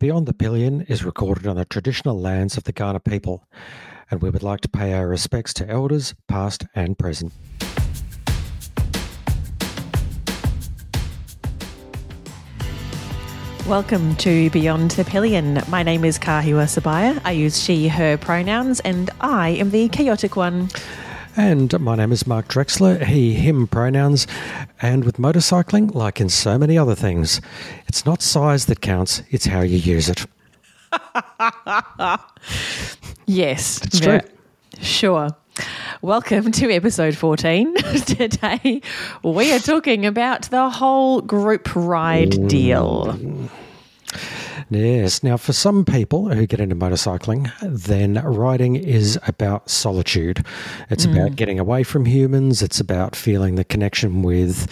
Beyond the Pillion is recorded on the traditional lands of the Kaurna people, and we would like to pay our respects to elders, past and present. Welcome to Beyond the Pillion. My name is Kahiwa Sebire. I use she, her pronouns, and I am the chaotic one. And my name is Mark Drechsler, he, him pronouns. And with motorcycling, like in so many other things, it's not size that counts, it's how you use it. Yes. It's true. Sure. Welcome to episode 14. Today, we are talking about the whole group ride mm. deal. Yes. Now, for some people who get into motorcycling, then riding is about solitude. It's about mm. getting away from humans. It's about feeling the connection with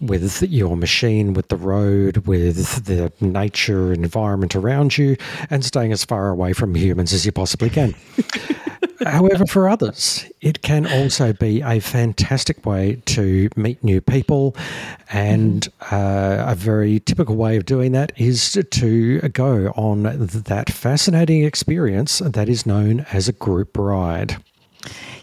with your machine, with the road, with the nature and environment around you, and staying as far away from humans as you possibly can. However, for others, it can also be a fantastic way to meet new people. And uh, a very typical way of doing that is to go on that fascinating experience that is known as a group ride.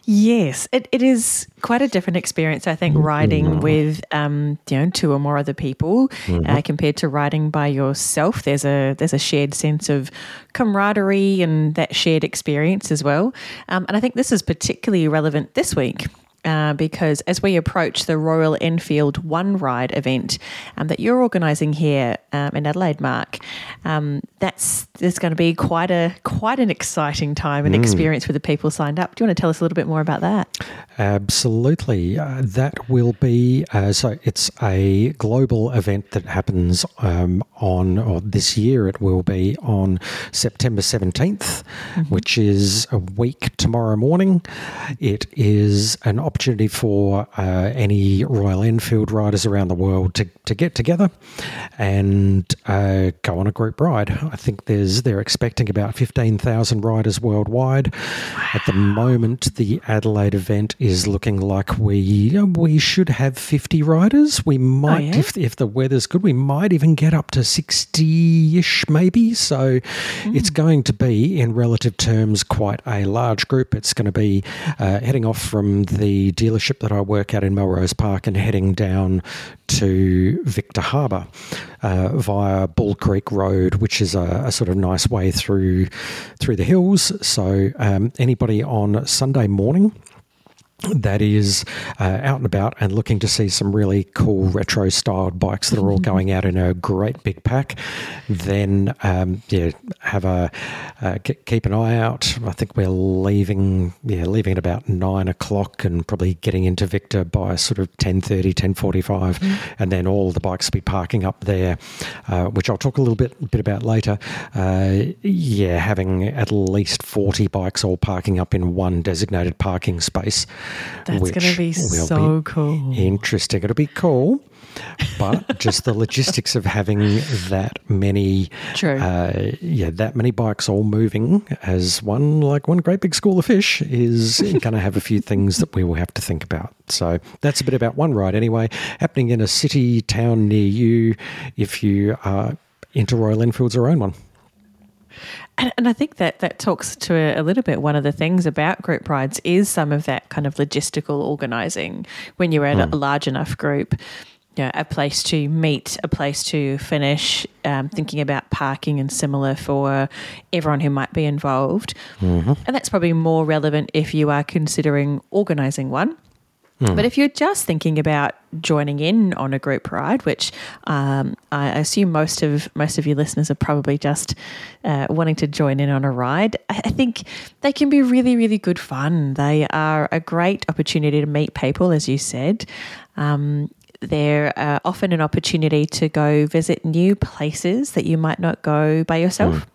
Yes, it, it is quite a different experience, I think, riding with um, you know two or more other people uh, compared to riding by yourself. There's a there's a shared sense of camaraderie and that shared experience as well. Um, and I think this is particularly relevant this week. Uh, because as we approach the Royal Enfield One Ride event um, that you're organising here um, in Adelaide, Mark, um, that's there's going to be quite a quite an exciting time and experience for the people signed up. Do you want to tell us a little bit more about that? Absolutely. Uh, that will be, uh, so it's a global event that happens um, on, or this year it will be on September 17th, which is a week tomorrow morning. It is an opportunity for uh, any Royal Enfield riders around the world to, to get together and uh, go on a group ride. I think there's they're expecting about 15,000 riders worldwide. At the moment, the Adelaide event is looking like we we should have 50 riders. We might, yeah? if, if the weather's good, we might even get up to 60-ish maybe. So it's going to be, in relative terms, quite a large group. It's going to be uh, heading off from the dealership that I work at in Melrose Park and heading down to Victor Harbor uh, via Bull Creek Road, which is a, a sort of nice way through through the hills. So um, anybody on Sunday morning that is uh, out and about and looking to see some really cool retro styled bikes that are all going out in a great big pack, then um, yeah, have a uh, ke- keep an eye out. I think we're leaving yeah leaving at about nine o'clock and probably getting into Victor by sort of 10.30, 10.45 and then all the bikes will be parking up there, uh, which I'll talk a little bit bit about later. Uh, yeah, having at least forty bikes all parking up in one designated parking space. That's going to be so cool. interesting. It'll be cool, but just the logistics of having that many, True. uh, yeah, that many bikes all moving as one like one great big school of fish is going to have a few things that we will have to think about. So that's a bit about one ride anyway, happening in a city town near you. If you are into Royal Enfield's or own one. And, and I think that that talks to a, a little bit. One of the things about group rides is some of that kind of logistical organising. When you're at a large enough group, you know, a place to meet, a place to finish, um, thinking about parking and similar for everyone who might be involved. And that's probably more relevant if you are considering organising one. But if you're just thinking about joining in on a group ride, which um, I assume most of most of your listeners are probably just uh, wanting to join in on a ride, I think they can be really, really good fun. They are a great opportunity to meet people, as you said. Um, they're uh, often an opportunity to go visit new places that you might not go by yourself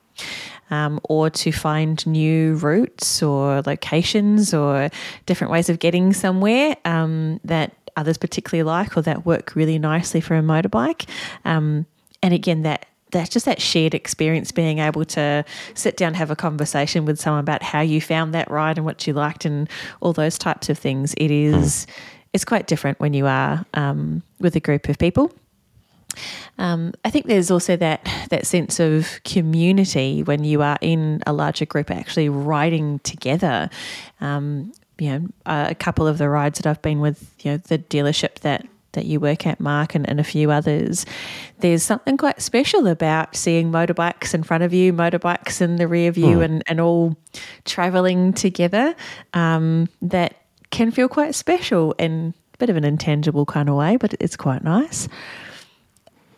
um, or to find new routes or locations or different ways of getting somewhere um, that others particularly like or that work really nicely for a motorbike. Um, and again, that that's just that shared experience being able to sit down have a conversation with someone about how you found that ride and what you liked and all those types of things it is it's quite different when you are um, with a group of people Um, I think there's also that that sense of community when you are in a larger group, actually riding together. Um, you know, a couple of the rides that I've been with, you know, the dealership that that you work at, Mark, and, and a few others, there's something quite special about seeing motorbikes in front of you, motorbikes in the rear view, mm. and, and all traveling together um, that can feel quite special in a bit of an intangible kind of way, but it's quite nice.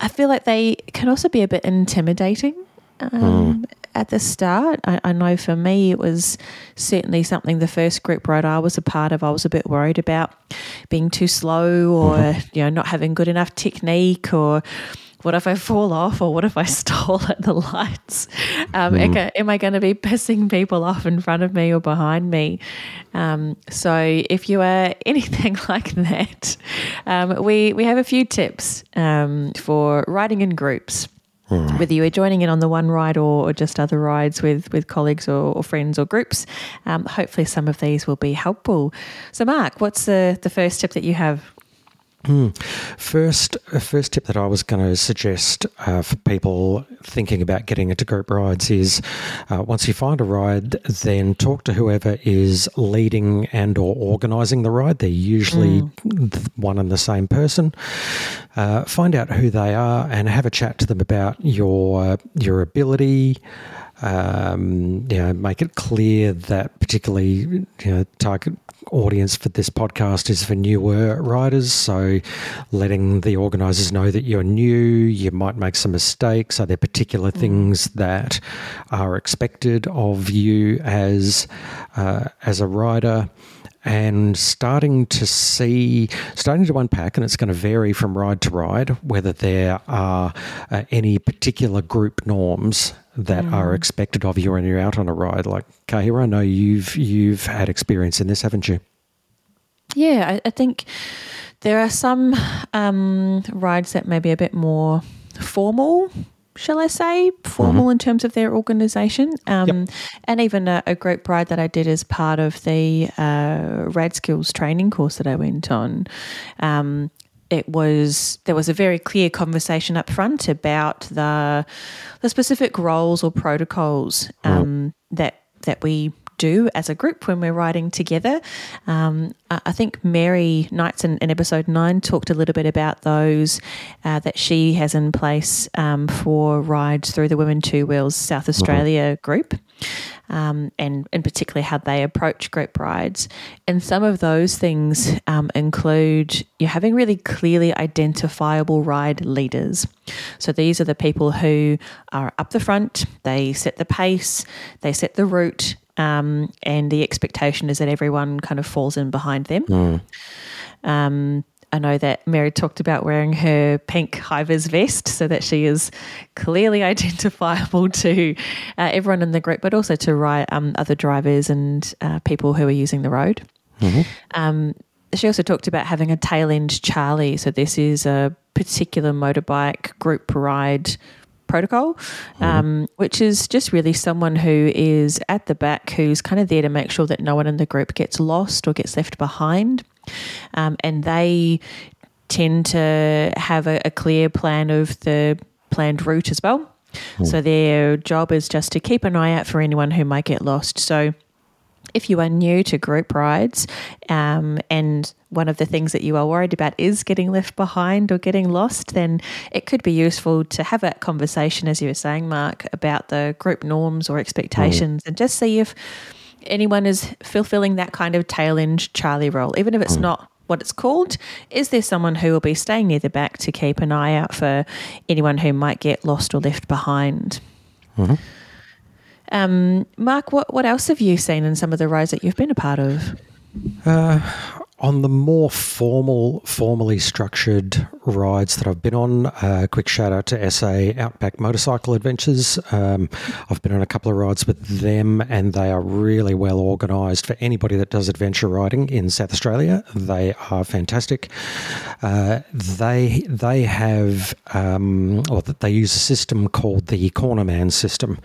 I feel like they can also be a bit intimidating. Um, mm at the start. I, I, know for me, it was certainly something the first group ride I was a part of. I was a bit worried about being too slow or, mm-hmm. you know, not having good enough technique or what if I fall off or what if I stall at the lights? Um, mm. Am I going to be pissing people off in front of me or behind me? Um, so if you are anything like that, um, we, we have a few tips um, for riding in groups. Mm. Whether you are joining in on the one ride or, or just other rides with, with colleagues or, or friends or groups, um, hopefully some of these will be helpful. So, Mark, what's the, the first tip that you have? Hmm. First, first tip that I was going to suggest uh, for people thinking about getting into group rides is uh, once you find a ride, then talk to whoever is leading and or organising the ride. They're usually mm. one and the same person. Uh, find out who they are and have a chat to them about your your ability. Um, you know, make it clear that particularly you know, target audience for this podcast is for newer riders. So, letting the organisers know that you're new, you might make some mistakes. Are there particular mm. things that are expected of you as uh, as a rider? And starting to see, starting to unpack, and it's going to vary from ride to ride, whether there are uh, any particular group norms that mm. are expected of you when you're out on a ride. Like Kahiwa, I know you've you've had experience in this, haven't you? Yeah, I, I think there are some um, rides that may be a bit more formal shall I say, formal mm-hmm. in terms of their organisation. Um, yep. And even a, a, group ride that I did as part of the uh, Rad Skills training course that I went on. Um, it was there was a very clear conversation up front about the the specific roles or protocols um, mm. that that we do as a group when we're riding together. Um, I think Mary Knights in, in, episode nine talked a little bit about those uh, that she has in place um, for rides through the Women Two Wheels South Australia group. Um, and in particular how they approach group rides. And some of those things um, include you having really clearly identifiable ride leaders. So these are the people who are up the front, they set the pace, they set the route, um, and the expectation is that everyone kind of falls in behind them. Mm. Um, I know that Mary talked about wearing her pink high vis vest so that she is clearly identifiable to uh, everyone in the group, but also to um, other drivers and uh, people who are using the road. Mm-hmm. Um, she also talked about having a tail end Charlie. So, this is a particular motorbike group ride protocol, mm-hmm. um, which is just really someone who is at the back who's kind of there to make sure that no one in the group gets lost or gets left behind. Um, and they tend to have a, a, clear plan of the planned route as well. So their job is just to keep an eye out for anyone who might get lost. So if you are new to group rides um, and one of the things that you are worried about is getting left behind or getting lost, then it could be useful to have that conversation, as you were saying, Mark, about the group norms or expectations mm. and just see if anyone is fulfilling that kind of tail end Charlie role, even if it's mm. not what it's called. Is there someone who will be staying near the back to keep an eye out for anyone who might get lost or left behind? Mm-hmm. Um, Mark, what, what else have you seen in some of the rides that you've been a part of? Uh, on the more formal, formally structured rides that I've been on, uh, quick shout out to SA Outback Motorcycle Adventures. Um, I've been on a couple of rides with them, and they are really well organised for anybody that does adventure riding in South Australia. They are fantastic. Uh, they they have um, or they use a system called the Cornerman system,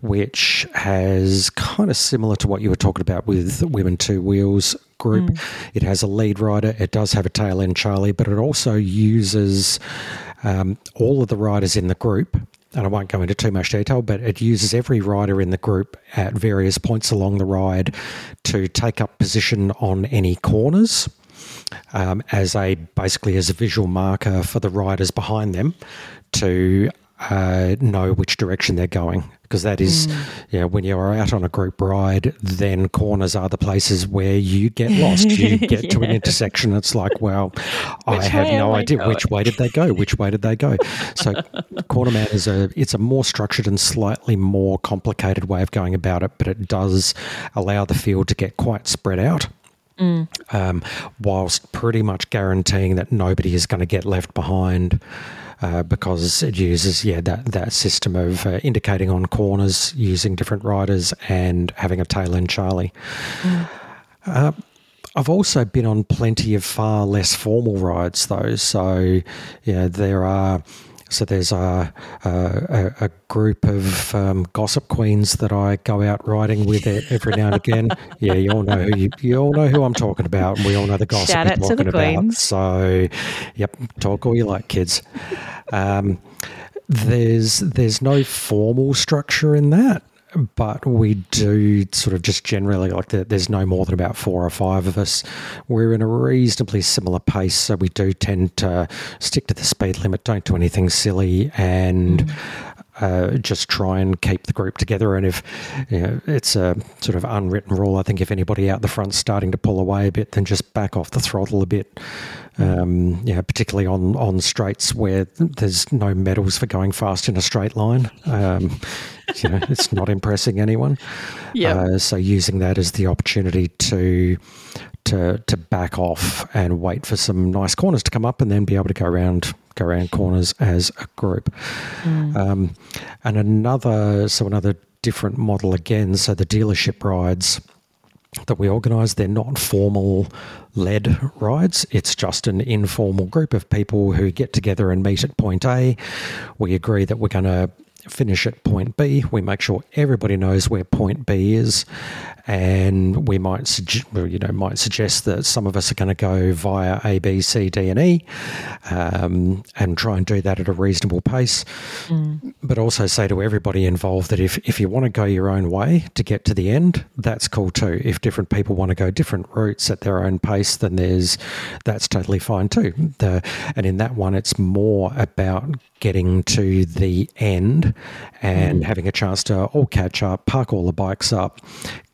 which has kind of similar to what you were talking about with Women Two Wheels group. Mm. It has a lead rider, it does have a tail end Charlie, but it also uses um, all of the riders in the group. And I won't go into too much detail, but it uses every rider in the group at various points along the ride to take up position on any corners. Um, as a basically as a visual marker for the riders behind them to uh, know which direction they're going because that is, mm. yeah, when you're out on a group ride, then corners are the places where you get lost. You get yeah. to an intersection. It's like, well, I have no idea which way did they go. Which way did they go? So, Cornerman is a it's a more structured and slightly more complicated way of going about it, but it does allow the field to get quite spread out. Mm. Um, whilst pretty much guaranteeing that nobody is going to get left behind uh, because it uses yeah that that system of uh, indicating on corners using different riders and having a tail end Charlie. Mm. Uh, I've also been on plenty of far less formal rides though, so yeah, there are so there's a, a, a group of um, gossip queens that I go out riding with every now and again. Yeah, you all know who you, you all know who I'm talking about, and we all know the gossip Shout I'm talking about. Queens. So, yep, talk all you like, kids. Um, there's there's no formal structure in that but we do sort of just generally like the, there's no more than about four or five of us. We're in a reasonably similar pace, so we do tend to stick to the speed limit, don't do anything silly, and. Mm. Uh, just try and keep the group together. And if you know, it's a sort of unwritten rule, I think if anybody out the front's starting to pull away a bit, then just back off the throttle a bit. Um, yeah, particularly on on straights where there's no medals for going fast in a straight line. Um, you know, it's not impressing anyone. Yeah. Uh, so using that as the opportunity to to to back off and wait for some nice corners to come up, and then be able to go around go around corners as a group. Mm. Um, and another so another different model again. So the dealership rides that we organise. They're not formal led rides. It's just an informal group of people who get together and meet at point A. We agree that we're going to finish at point B. We make sure everybody knows where point B is, and we might suggest, you know might suggest that some of us are going to go via A, B, C, D, and E, um, and try and do that at a reasonable pace. Mm. But also say to everybody involved that if if you want to go your own way to get to the end, that's cool too. If different people want to go different routes at their own pace, then there's that's totally fine too. The, and in that one, it's more about getting to the end and mm. having a chance to all catch up, park all the bikes up,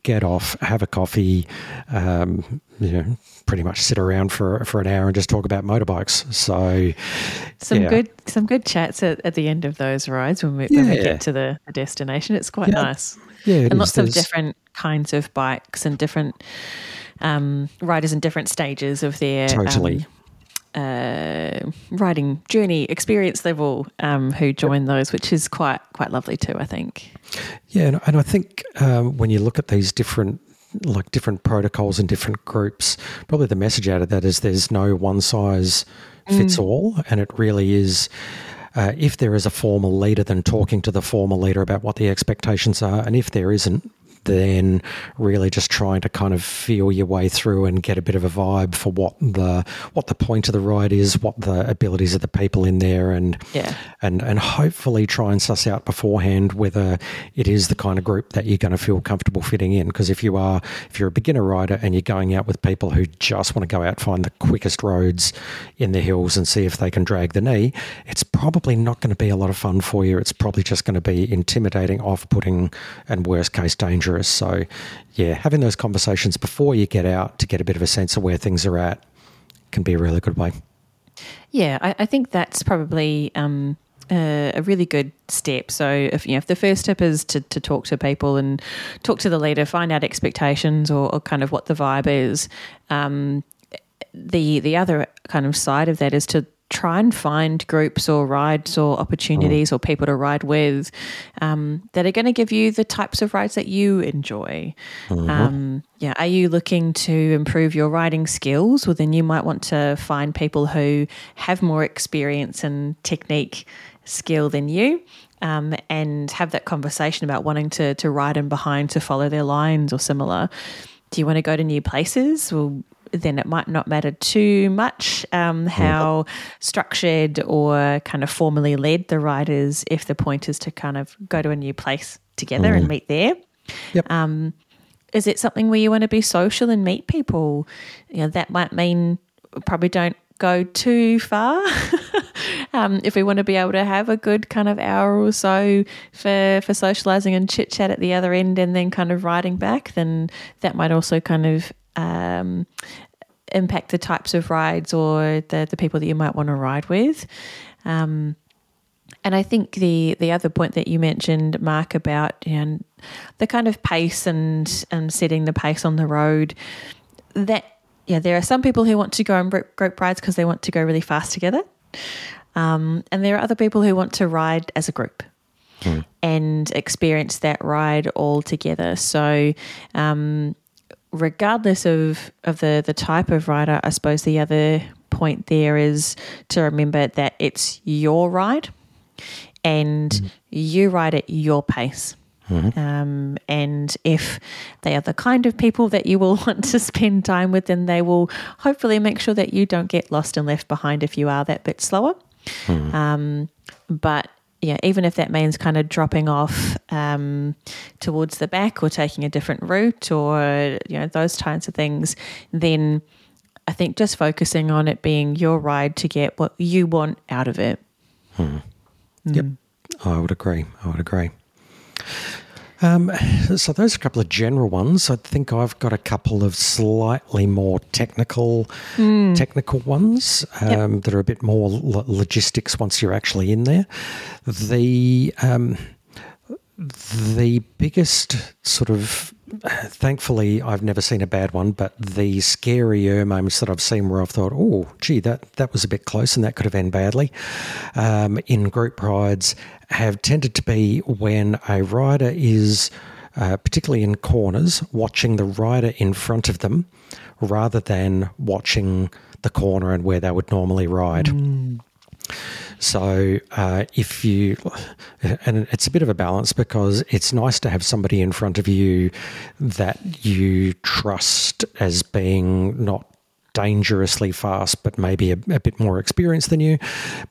get off, have a coffee, um, you know, pretty much sit around for for an hour and just talk about motorbikes. So, some yeah. good some good chats at, at the end of those rides when we, yeah. when we get to the, the destination. It's quite yeah. nice. Yeah, and lots of different kinds of bikes and different um, riders in different stages of their totally. Um, uh, riding journey experience level um, who join those, which is quite quite lovely too. I think. Yeah, and, and I think um, when you look at these different like different protocols and different groups, probably the message out of that is there's no one size fits mm. all, and it really is. Uh, if there is a formal leader, then talking to the formal leader about what the expectations are, and if there isn't, then really just trying to kind of feel your way through and get a bit of a vibe for what the what the point of the ride is, what the abilities of the people in there, and yeah. and and hopefully try and suss out beforehand whether it is the kind of group that you're going to feel comfortable fitting in. Because if you are, if you're a beginner rider and you're going out with people who just want to go out find the quickest roads in the hills and see if they can drag the knee, it's probably not going to be a lot of fun for you. It's probably just going to be intimidating, off-putting, and worst case dangerous dangerous. So, yeah, having those conversations before you get out to get a bit of a sense of where things are at can be a really good way. Yeah, I, I think that's probably um, a, a, really good step. So, if you know, if the first step is to, to talk to people and talk to the leader, find out expectations or, or kind of what the vibe is. Um, the the other kind of side of that is to try and find groups or rides or opportunities or people to ride with um, that are going to give you the types of rides that you enjoy. Mm-hmm. Um, yeah, are you looking to improve your riding skills? Well, then you might want to find people who have more experience and technique skill than you. Um, and have that conversation about wanting to to ride in behind to follow their lines or similar. do you want to go to new places? Well, then it might not matter too much um, how structured or kind of formally led the ride is if the point is to kind of go to a new place together and meet there. Yep. Um, is it something where you want to be social and meet people? You know, that might mean probably don't go too far. um, if we want to be able to have a good kind of hour or so for for socializing and chit chat at the other end, and then kind of riding back, then that might also kind of um, impact the types of rides or the the people that you might want to ride with. Um, and I think the the other point that you mentioned, Mark, about you know, the kind of pace and and setting the pace on the road, that yeah, there are some people who want to go on group, group rides because they want to go really fast together, um, and there are other people who want to ride as a group. And experience that ride all together. So, um, regardless of, of the, the type of rider, I suppose the other point there is to remember that it's your ride and you ride at your pace. Um, and if they are the kind of people that you will want to spend time with, then they will hopefully make sure that you don't get lost and left behind if you are that bit slower. Um, but yeah, even if that means kind of dropping off um, towards the back or taking a different route or you know those kinds of things, then I think just focusing on it being your ride to get what you want out of it. Yep. I would agree. I would agree. Um, so those are a couple of general ones. I think I've got a couple of slightly more technical, technical ones um, that are a bit more lo- logistics once you're actually in there. The um, the biggest sort of thankfully I've never seen a bad one, but the scarier moments that I've seen where I've thought, oh, gee, that that was a bit close and that could have ended badly, um, in group rides have tended to be when a rider is. Uh, particularly in corners, watching the rider in front of them rather than watching the corner and where they would normally ride. So uh, if you, and it's a bit of a balance because it's nice to have somebody in front of you that you trust as being not dangerously fast, but maybe a, a bit more experienced than you,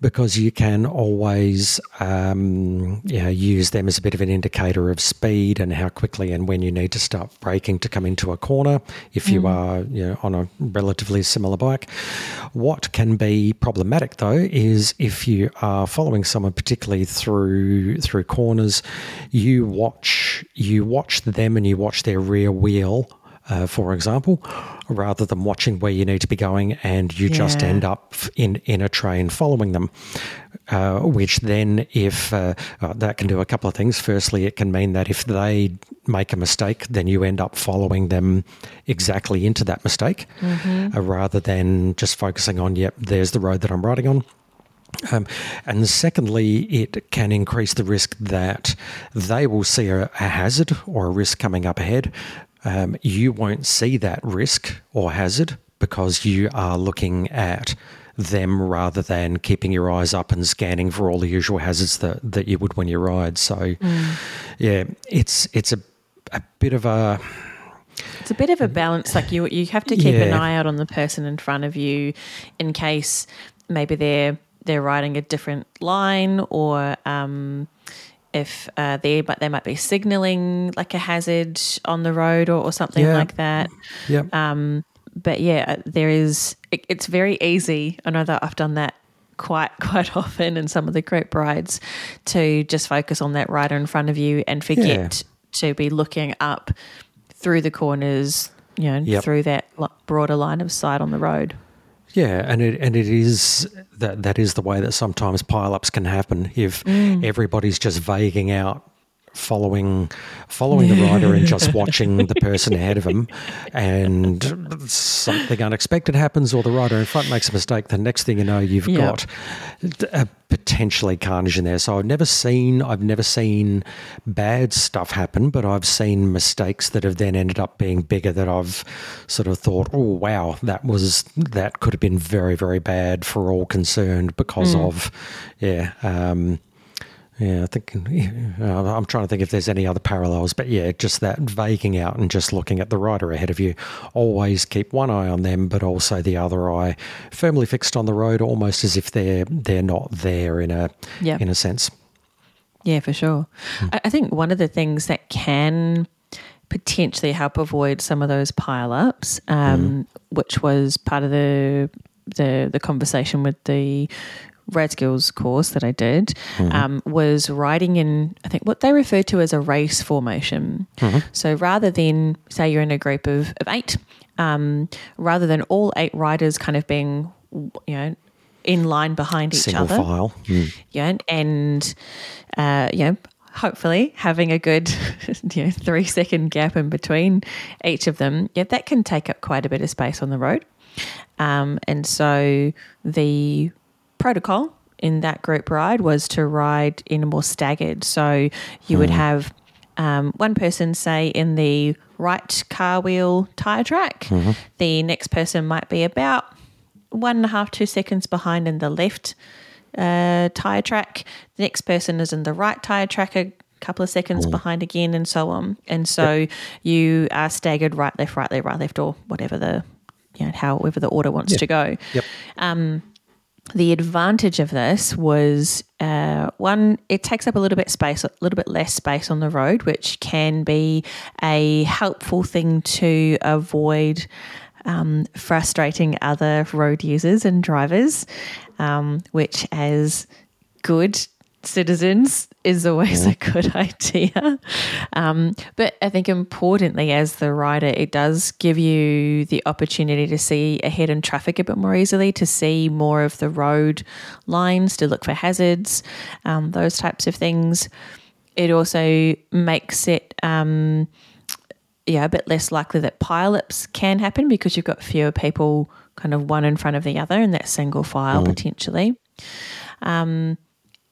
because you can always um, you know, use them as a bit of an indicator of speed and how quickly and when you need to start braking to come into a corner if you are you know, on a relatively similar bike. What can be problematic though is if you are following someone particularly through through corners, you watch you watch them and you watch their rear wheel uh, for example, rather than watching where you need to be going, and you just end up in in a train following them. Uh, which then, if uh, uh, that can do a couple of things. Firstly, it can mean that if they make a mistake, then you end up following them exactly into that mistake, uh, rather than just focusing on, yep, there's the road that I'm riding on. Um, and secondly, it can increase the risk that they will see a, a hazard or a risk coming up ahead. Um, you won't see that risk or hazard because you are looking at them rather than keeping your eyes up and scanning for all the usual hazards that, that you would when you ride. So, yeah, it's it's a, a bit of a It's a bit of a balance. Like you, you have to keep an eye out on the person in front of you, in case maybe they're they're riding a different line, or um, if uh, they but they might be signaling like a hazard on the road or, or something Yeah. like that. yeah. Um, but yeah, there is. It, it's very easy. I know that I've done that quite quite often in some of the group rides to just focus on that rider in front of you and forget to be looking up through the corners. You know, Yep. through that broader line of sight on the road. Yeah, and it and it is that that is the way that sometimes pileups can happen. If mm. everybody's just vaguing out, following following the rider and just watching the person ahead of him and something unexpected happens, or the rider in front makes a mistake. The next thing you know, you've Yeah. got a potentially carnage in there. So I've never seen I've never seen bad stuff happen, but I've seen mistakes that have then ended up being bigger that I've sort of thought, oh wow, that was that could have been very very bad for all concerned because of yeah. Um, Yeah, I think I'm trying to think if there's any other parallels, but yeah, just that vaguing out and just looking at the rider ahead of you. Always keep one eye on them, but also the other eye firmly fixed on the road, almost as if they're they're not there in a Yeah. in a sense. Yeah, for sure. I, I think one of the things that can potentially help avoid some of those pile-ups, um, which was part of the the the conversation with the Rad Skills course that I did, um, was riding in I think what they refer to as a race formation. So rather than say you're in a group of, of eight, um, rather than all eight riders kind of being you know in line behind each Single other file. Mm. yeah, and uh, you know, hopefully having a good you know three second gap in between each of them, yeah, that can take up quite a bit of space on the road. Um, and so the protocol in that group ride was to ride in a more staggered. So you would have um, one person, say, in the right car wheel tire track. The next person might be about one and a half, two seconds behind in the left uh, tire track. The next person is in the right tire track, a couple of seconds behind again, and so on. And so you are staggered right, left, right, left, right, left, or whatever the you know however the order wants to go. Yep. The advantage of this was uh, one, it takes up a little bit space, a little bit less space on the road, which can be a helpful thing to avoid um, frustrating other road users and drivers, um, which as good citizens is always a good idea. Um, but I think importantly, as the rider, it does give you the opportunity to see ahead in traffic a bit more easily, to see more of the road lines, to look for hazards, um, those types of things. It also makes it. Um, yeah, a bit less likely that pileups can happen because you've got fewer people kind of one in front of the other in that single file potentially. Um,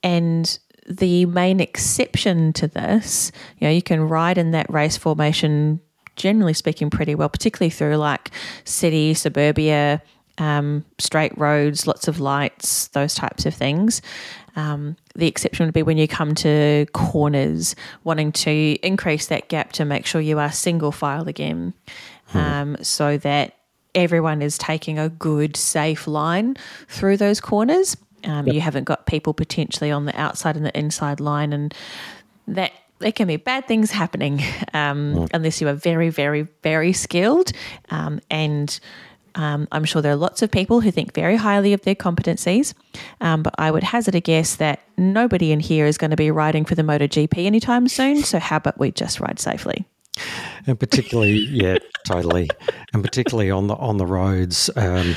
and the main exception to this, you know, you can ride in that race formation, generally speaking, pretty well, particularly through like city, suburbia, um, straight roads, lots of lights, those types of things. Um, the exception would be when you come to corners, wanting to increase that gap to make sure you are single file again, um, so that everyone is taking a good, safe line through those corners. Um, You haven't got people potentially on the outside and the inside line, and that there can be bad things happening um, unless you are very, very, very skilled. Um, and um, I'm sure there are lots of people who think very highly of their competencies, um, but I would hazard a guess that nobody in here is going to be riding for the MotoGP anytime soon. So how about we just ride safely? and particularly yeah totally and particularly on the on the roads um,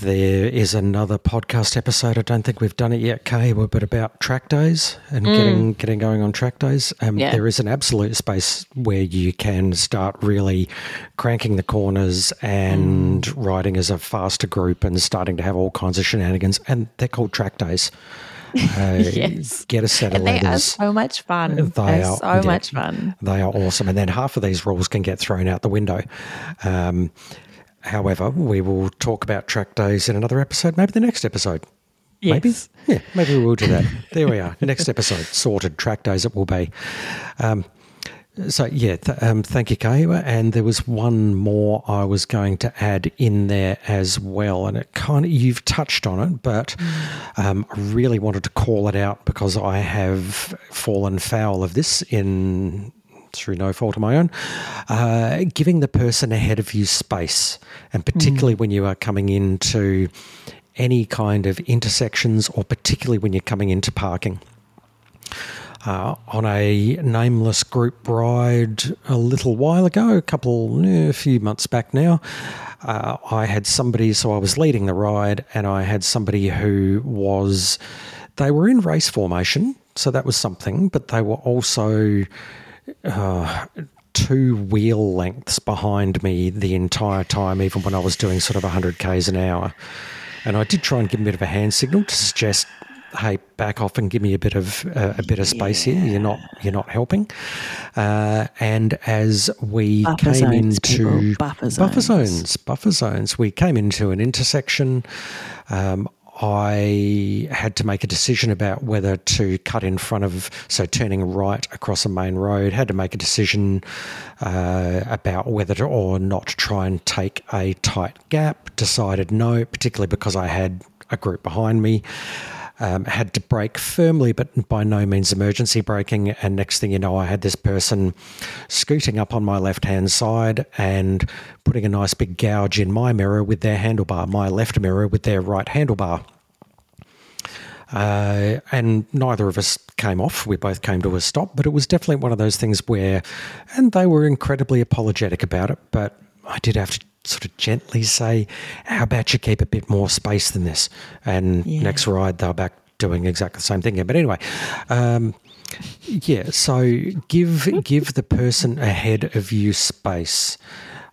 there is another podcast episode i don't think we've done it yet kay but about track days and getting getting going on track days um, Yeah. there is an absolute space where you can start really cranking the corners and riding as a faster group and starting to have all kinds of shenanigans and they're called track days uh, Yes. get a set of And they are so much fun. They They're are- so yeah. much fun. they are awesome. And then half of these rules can get thrown out the window. Um, however, we will talk about track days in another episode, maybe the next episode. Maybe? Yes. Yeah, maybe we will do that. there we are. Next episode, sorted track days it will be. Um, so, yeah, th- um, thank you, Kahiwa. And there was one more I was going to add in there as well. And it kind of, you've touched on it, but um, I really wanted to call it out because I have fallen foul of this in through no fault of my own, uh, giving the person ahead of you space, and particularly when you are coming into any kind of intersections, or particularly when you're coming into parking. Uh, on a nameless group ride a little while ago, a couple, a few months back now, uh, I had somebody, so I was leading the ride, and I had somebody who was, they were in race formation, so that was something, but they were also uh, two wheel lengths behind me the entire time, even when I was doing sort of 100 k's an hour. And I did try and give him a bit of a hand signal to suggest, "Hey, back off and give me a bit of uh, a bit of space here. You're not you're not helping." Uh, and as we Buffer came zones, into people, buffer buffer zones. zones, buffer zones, we came into an intersection. Um, I had to make a decision about whether to cut in front of, so turning right across a main road, had to make a decision uh, about whether to or not try and take a tight gap. Decided no, particularly because I had a group behind me. Um, had to brake firmly, but by no means emergency braking. And next thing you know, I had this person scooting up on my left hand side and putting a nice big gouge in my mirror with their handlebar, my left mirror with their right handlebar. Uh, and neither of us came off. We both came to a stop, but it was definitely one of those things where, and they were incredibly apologetic about it, but I did have to sort of gently say, How about you keep a bit more space than this? And yeah. next ride, they were back doing exactly the same thing. But anyway, um, yeah, so give give the person ahead of you space.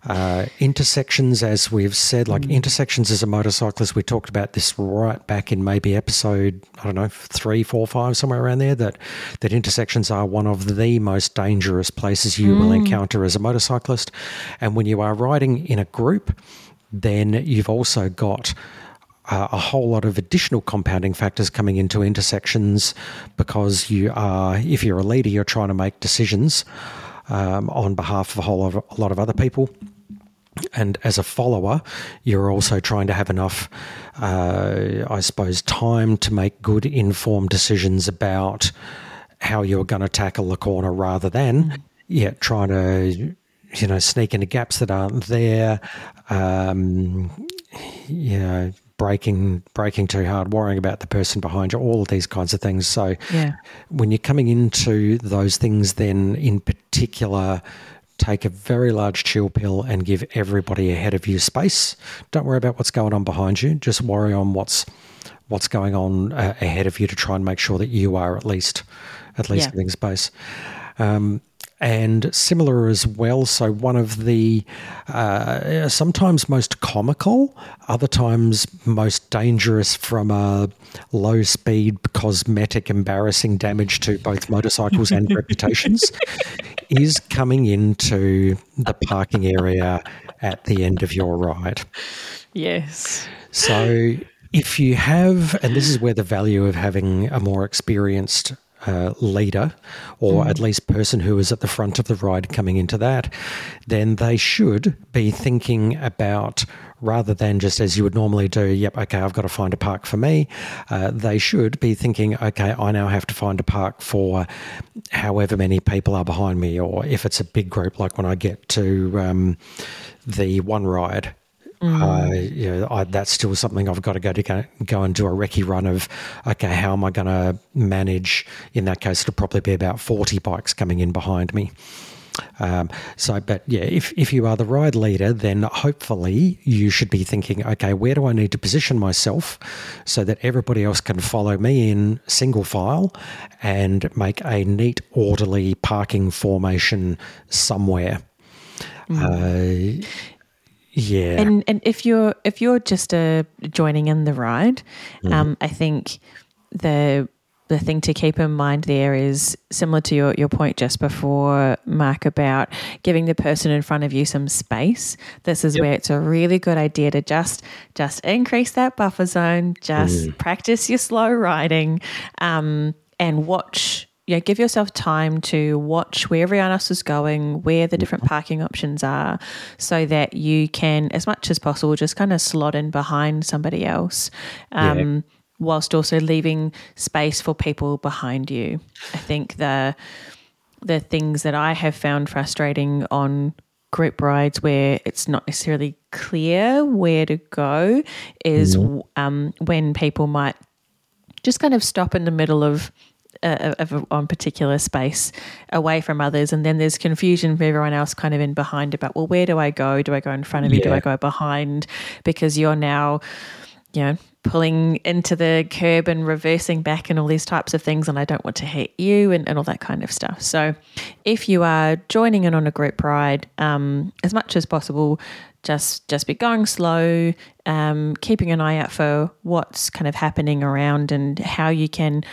Uh, intersections, as we've said, like mm. intersections as a motorcyclist, we talked about this right back in maybe episode, I don't know, three, four, five, somewhere around there, that, that intersections are one of the most dangerous places you mm. will encounter as a motorcyclist. And when you are riding in a group, then you've also got uh, a whole lot of additional compounding factors coming into intersections because you are, if you're a leader, you're trying to make decisions um, on behalf of a whole lot of, a lot of other people. And as a follower, you're also trying to have enough, uh, I suppose, time to make good informed decisions about how you're going to tackle the corner rather than, yeah, trying to, you know, sneak into gaps that aren't there, um, you know, braking braking too hard, worrying about the person behind you, all of these kinds of things. So yeah. when you're coming into those things, then in particular, take a very large chill pill and give everybody ahead of you space. Don't worry about what's going on behind you. Just worry on what's what's going on uh, ahead of you to try and make sure that you are at least at least yeah. giving space. Um, and similar as well. So, one of the uh, sometimes most comical, other times most dangerous from a low speed, cosmetic, embarrassing damage to both motorcycles and reputations is coming into the parking area at the end of your ride. Yes. So, if you have, and this is where the value of having a more experienced uh, leader or mm. at least person who is at the front of the ride coming into that, then they should be thinking about rather than just as you would normally do, yep, okay, I've got to find a park for me. Uh, they should be thinking, okay, I now have to find a park for however many people are behind me, or if it's a big group, like when I get to um, the one ride Mm. Uh, you know, I, that's still something I've got to go to go, go and do a recce run of. Okay, how am I going to manage? In that case, it'll probably be about forty bikes coming in behind me. Um, so, but yeah, if, if you are the ride leader, then hopefully you should be thinking, okay, where do I need to position myself so that everybody else can follow me in single file and make a neat, orderly parking formation somewhere. Mm. Uh, yeah. And and if you're if you're just uh, joining in the ride, mm. um, I think the the thing to keep in mind there is similar to your, your point just before, Mark, about giving the person in front of you some space. This is yep. where it's a really good idea to just just increase that buffer zone, just mm. practice your slow riding, um, and watch you know, give yourself time to watch where everyone else is going, where the different parking options are, so that you can, as much as possible, just kind of slot in behind somebody else. Um, yeah. Whilst also leaving space for people behind you. I think the the things that I have found frustrating on group rides where it's not necessarily clear where to go is mm-hmm. um, when people might just kind of stop in the middle of of a, on particular space away from others, and then there's confusion for everyone else kind of in behind about well, where do I go? Do I go in front of you? Do I go behind? Because you're now, you know, pulling into the curb and reversing back and all these types of things, and I don't want to hit you and, and all that kind of stuff. So, if you are joining in on a group ride, um, as much as possible, just just be going slow, um, keeping an eye out for what's kind of happening around and how you can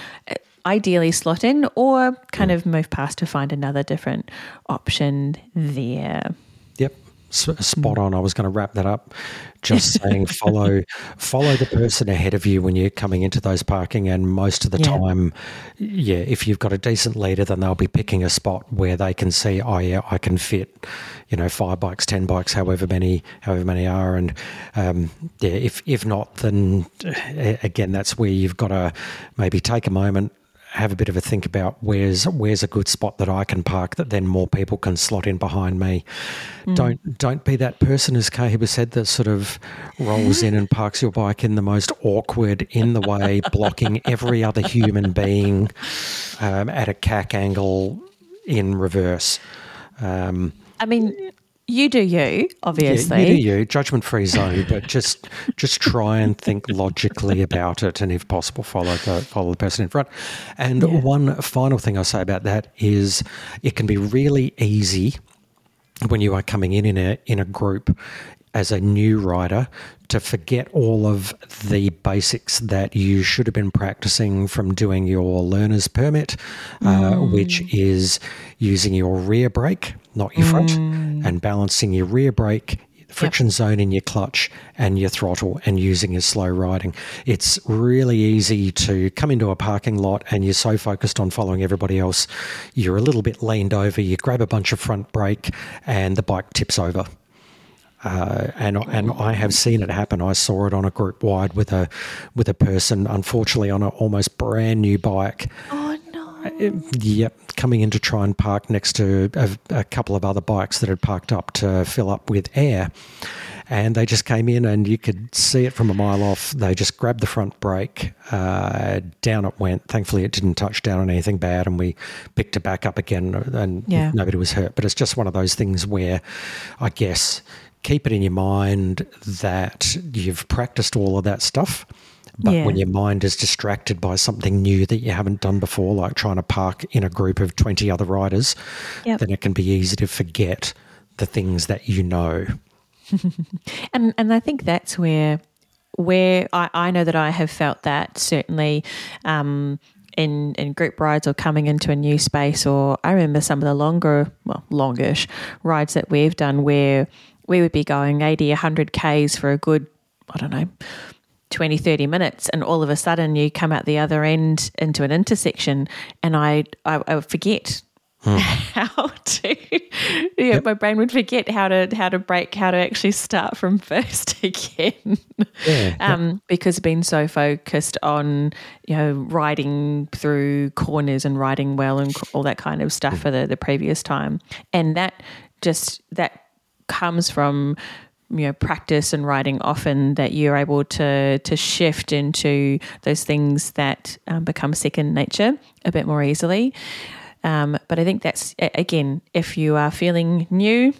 ideally slot in or kind hmm. of move past to find another different option there. Yep. Uh, hmm. spot on. I was going to wrap that up, just saying follow follow the person ahead of you when you're coming into those parking. And most of the yeah. time, yeah, if you've got a decent leader, then they'll be picking a spot where they can see, oh yeah, I can fit, you know, five bikes, ten bikes, however many, however many are. And um, yeah, if if not, then uh, again, that's where you've got to maybe take a moment have a bit of a think about where's where's a good spot that I can park that then more people can slot in behind me. Mm. Don't don't be that person, as Kahiwa said, that sort of rolls in and parks your bike in the most awkward, in the way, blocking every other human being um, at a cack angle in reverse. Um, I mean, you do you, obviously. Yeah, you do you, judgment free zone, but just just try and think logically about it, and if possible, follow the follow the person in front. And yeah. one final thing I'll say about that is, it can be really easy when you are coming in in a in a group as a new rider to forget all of the basics that you should have been practicing from doing your learner's permit, uh, mm. which is using your rear brake not your front, mm. and balancing your rear brake, friction yep. zone in your clutch and your throttle and using your slow riding. It's really easy to come into a parking lot and you're so focused on following everybody else, you're a little bit leaned over, you grab a bunch of front brake and the bike tips over. Uh, and and I have seen it happen. I saw it on a group wide with a with a person, unfortunately, on an almost brand new bike. Oh Yep, coming in to try and park next to a, a couple of other bikes that had parked up to fill up with air. And they just came in, and you could see it from a mile off. They just grabbed the front brake, uh, down it went. Thankfully, it didn't touch down on anything bad, and we picked it back up again, and yeah. nobody was hurt. But it's just one of those things where I guess keep it in your mind that you've practiced all of that stuff but yeah. when your mind is distracted by something new that you haven't done before, like trying to park in a group of 20 other riders, yep. then it can be easy to forget the things that you know. and and I think that's where where I, I know that I have felt that certainly um, in in group rides or coming into a new space or I remember some of the longer well longish rides that we've done where we would be going 80 100 k's for a good I don't know 20, 30 minutes, and all of a sudden you come out the other end into an intersection, and I, I, I forget hmm. how to. Yeah, yep. my brain would forget how to how to brake how to actually start from first again, yeah, um, yep. because being so focused on you know riding through corners and riding well and all that kind of stuff mm. for the the previous time, and that just that comes from you know practice and writing often that you're able to to shift into those things that um, become second nature a bit more easily. Um, but I think that's again if you are feeling new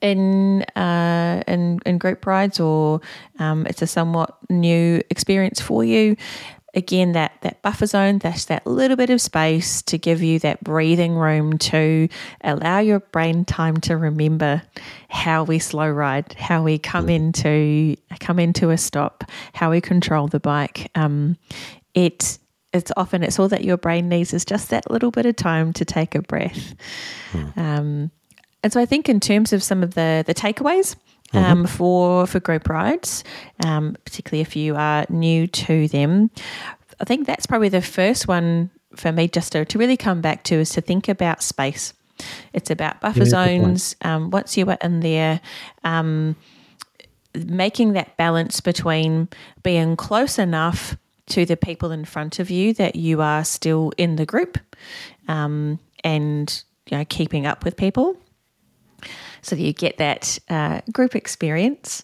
in uh, in, in group rides or um, it's a somewhat new experience for you again that that buffer zone that's that little bit of space to give you that breathing room to allow your brain time to remember how we slow ride how we come into come into a stop how we control the bike. Um, it it's often it's all that your brain needs is just that little bit of time to take a breath. Hmm. um, and so I think in terms of some of the the takeaways mm-hmm. um, for for group rides, um, particularly if you are new to them. I think that's probably the first one for me just to, to really come back to is to think about space. It's about buffer yeah, zones. Um, once you are in there, um, making that balance between being close enough to the people in front of you that you are still in the group um, and you know keeping up with people so that you get that uh, group experience,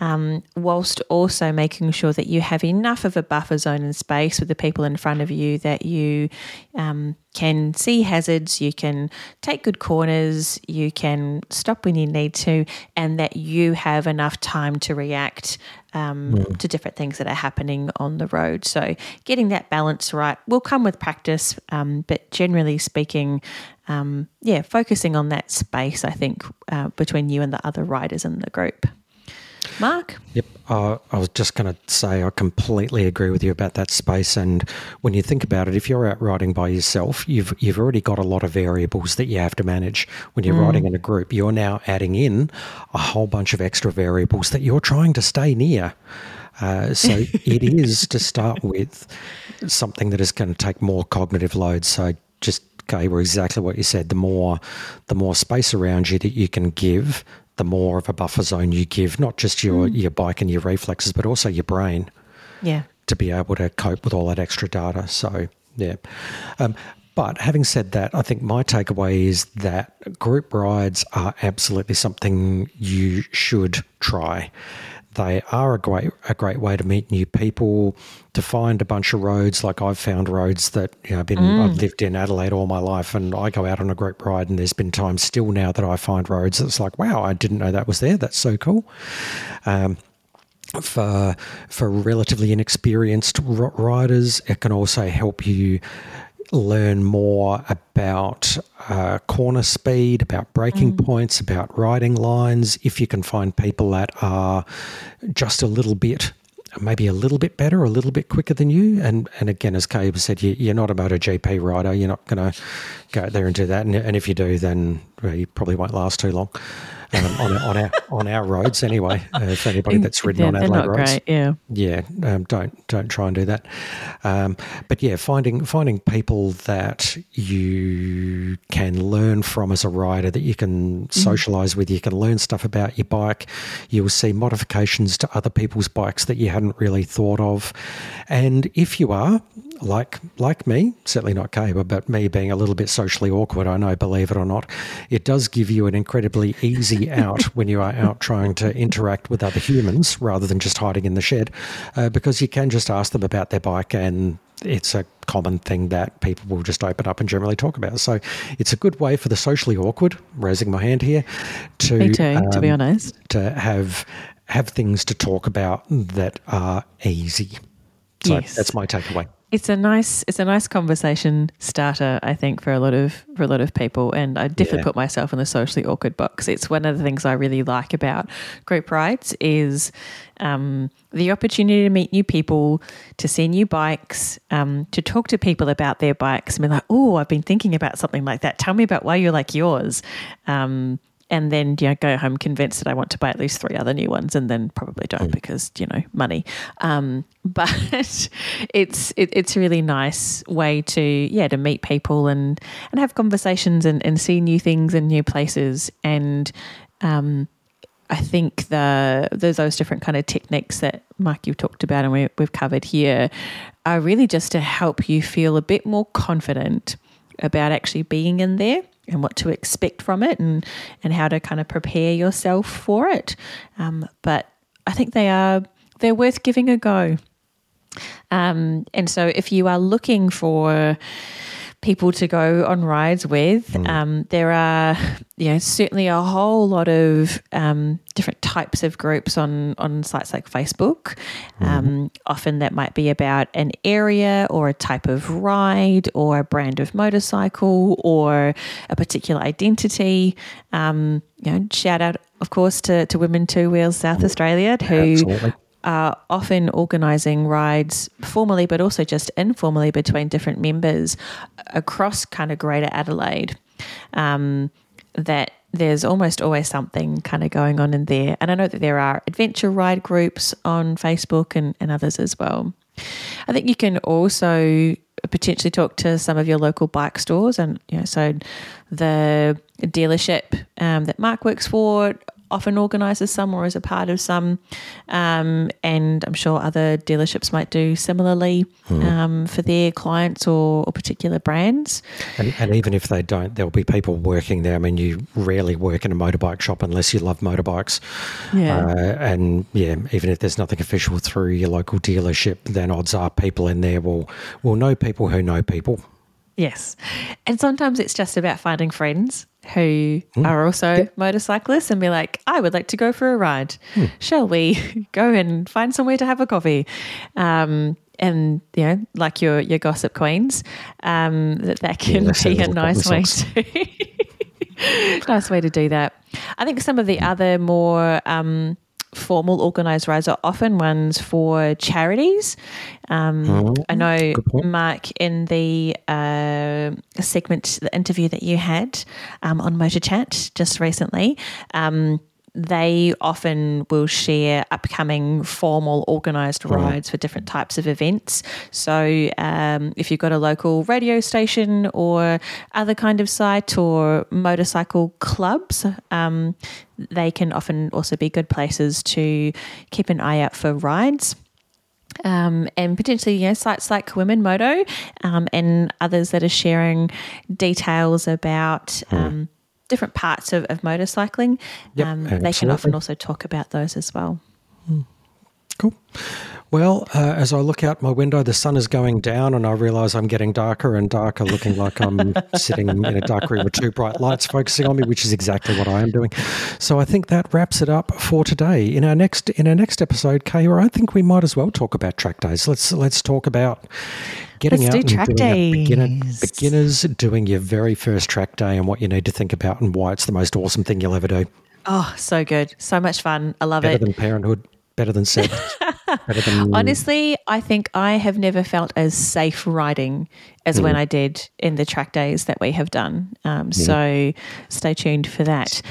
um, whilst also making sure that you have enough of a buffer zone and space with the people in front of you that you um, can see hazards, you can take good corners, you can stop when you need to, and that you have enough time to react um, mm. to different things that are happening on the road. So, getting that balance right will come with practice, um, but generally speaking, um, yeah, focusing on that space, I think, uh, between you and the other writers in the group. Mark? Yep. Uh, I was just going to say I completely agree with you about that space. And when you think about it, if you're out riding by yourself, you've you've already got a lot of variables that you have to manage. When you're mm. riding in a group, you're now adding in a whole bunch of extra variables that you're trying to stay near. Uh, so it is to start with something that is going to take more cognitive load. So just okay, well, exactly what you said. The more, the more space around you that you can give, the more of a buffer zone you give, not just your mm. your bike and your reflexes, but also your brain. Yeah. To be able to cope with all that extra data. So yeah. Um, but having said that, I think my takeaway is that group rides are absolutely something you should try. They are a great a great way to meet new people, to find a bunch of roads. Like I've found roads that you know, I've been mm. I've lived in Adelaide all my life, and I go out on a group ride, and there's been times still now that I find roads that's like, wow, I didn't know that was there. That's so cool. Um, for for relatively inexperienced riders, it can also help you learn more about uh, corner speed, about braking mm. points, about riding lines. If you can find people that are just a little bit maybe a little bit better, a little bit quicker than you. And and again, as Kahiwa said, you, are not about a MotoGP rider. You're not going to go out there and do that. And, and if you do, then well, you probably won't last too long um, on, on our on our roads anyway. Uh, for anybody that's ridden on Adelaide roads, great, yeah, yeah, um, don't don't try and do that. Um, but yeah, finding finding people that you can learn from as a rider, that you can mm. socialise with, you can learn stuff about your bike. You will see modifications to other people's bikes that you hadn't really thought of, and if you are like like me, certainly not Kahiwa, but me being a little bit socially awkward, I know, believe it or not, it does give you an incredibly easy out when you are out trying to interact with other humans rather than just hiding in the shed, uh, because you can just ask them about their bike and it's a common thing that people will just open up and generally talk about. So it's a good way for the socially awkward, raising my hand here, to Me too, um, to be um, honest, to have have things to talk about that are easy. So yes. that's my takeaway it's a nice it's a nice conversation starter i think for a lot of for a lot of people. And i definitely yeah. put myself in the socially awkward box. It's one of the things i really like about group rides is um, the opportunity to meet new people to see new bikes um, to talk to people about their bikes and be like oh i've been thinking about something like that. Tell me about why you like yours. Um, and then you know go home convinced that I want to buy at least three other new ones, and then probably don't mm. because you know money. Um, but it's it, it's a really nice way to yeah to meet people and and have conversations and, and see new things and new places and. Um, I think the there's those different kind of techniques that Mike you've talked about and we, we've covered here are really just to help you feel a bit more confident about actually being in there and what to expect from it and, and how to kind of prepare yourself for it. Um, but I think they are they're worth giving a go. Um, and so if you are looking for people to go on rides with. Mm. Um, there are, you know, certainly a whole lot of um, different types of groups on on sites like Facebook. Mm. Um, often that might be about an area or a type of ride or a brand of motorcycle or a particular identity. Um, you know, shout out, of course, to, to Women Two Wheels South Australia who Absolutely are often organising rides formally, but also just informally between different members across kind of Greater Adelaide. Um, that there's almost always something kind of going on in there. And I know that there are adventure ride groups on Facebook and, and others as well. I think you can also potentially talk to some of your local bike stores and you know so the dealership um, that mark works for often organises some or is a part of some. Um, and I'm sure other dealerships might do similarly hmm. um, for their clients or, or particular brands. And, and, even if they don't, there'll be people working there. I mean, you rarely work in a motorbike shop unless you love motorbikes. Yeah. Uh, and yeah, even if there's nothing official through your local dealership, then odds are people in there will, will know people who know people. Yes. And sometimes it's just about finding friends who mm. are also yeah. motorcyclists and be like, I would like to go for a ride. Mm. Shall we go and find somewhere to have a coffee? Um, and you know, like your your gossip queens, um, that that can yeah, be a nice way to nice way to do that. I think some of the other more um, formal organised rides are often ones for charities. Um, oh, I know, Mark, in the uh, segment, the interview that you had um, on Motor Chat just recently, um, they often will share upcoming formal organised rides for different types of events. So, um, if you've got a local radio station or other kind of site or motorcycle clubs, um, they can often also be good places to keep an eye out for rides. Um, and potentially, you know, sites like Woman Moto um, and others that are sharing details about. Um, different parts of, of motorcycling. Yep, um, they can often also talk about those as well. Mm. Cool. Well, uh, as I look out my window, the sun is going down, and I realise I'm getting darker and darker, looking like I'm sitting in a dark room with two bright lights focusing on me, which is exactly what I am doing. So I think that wraps it up for today. In our next in our next episode, Kahiwa, I think we might as well talk about track days. Let's let's talk about getting Let's out do and doing beginner, beginners doing your very first track day and what you need to think about and why it's the most awesome thing you'll ever do. Oh, so good. So much fun. I love better it. Better than parenthood, better than sex. better than... Honestly, I think I have never felt as safe riding as mm. when I did in the track days that we have done. Um, mm. So stay tuned for that.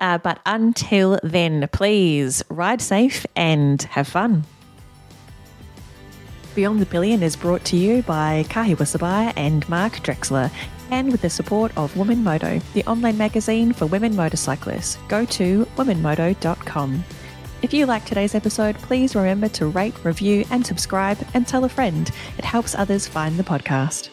Uh, but until then, please ride safe and have fun. Beyond the Pillion is brought to you by Kahiwa Sebire and Mark Drechsler, and with the support of Woman Moto, the online magazine for women motorcyclists. Go to womanmoto.com. If you like today's episode, please remember to rate, review, and subscribe, and tell a friend. It helps others find the podcast.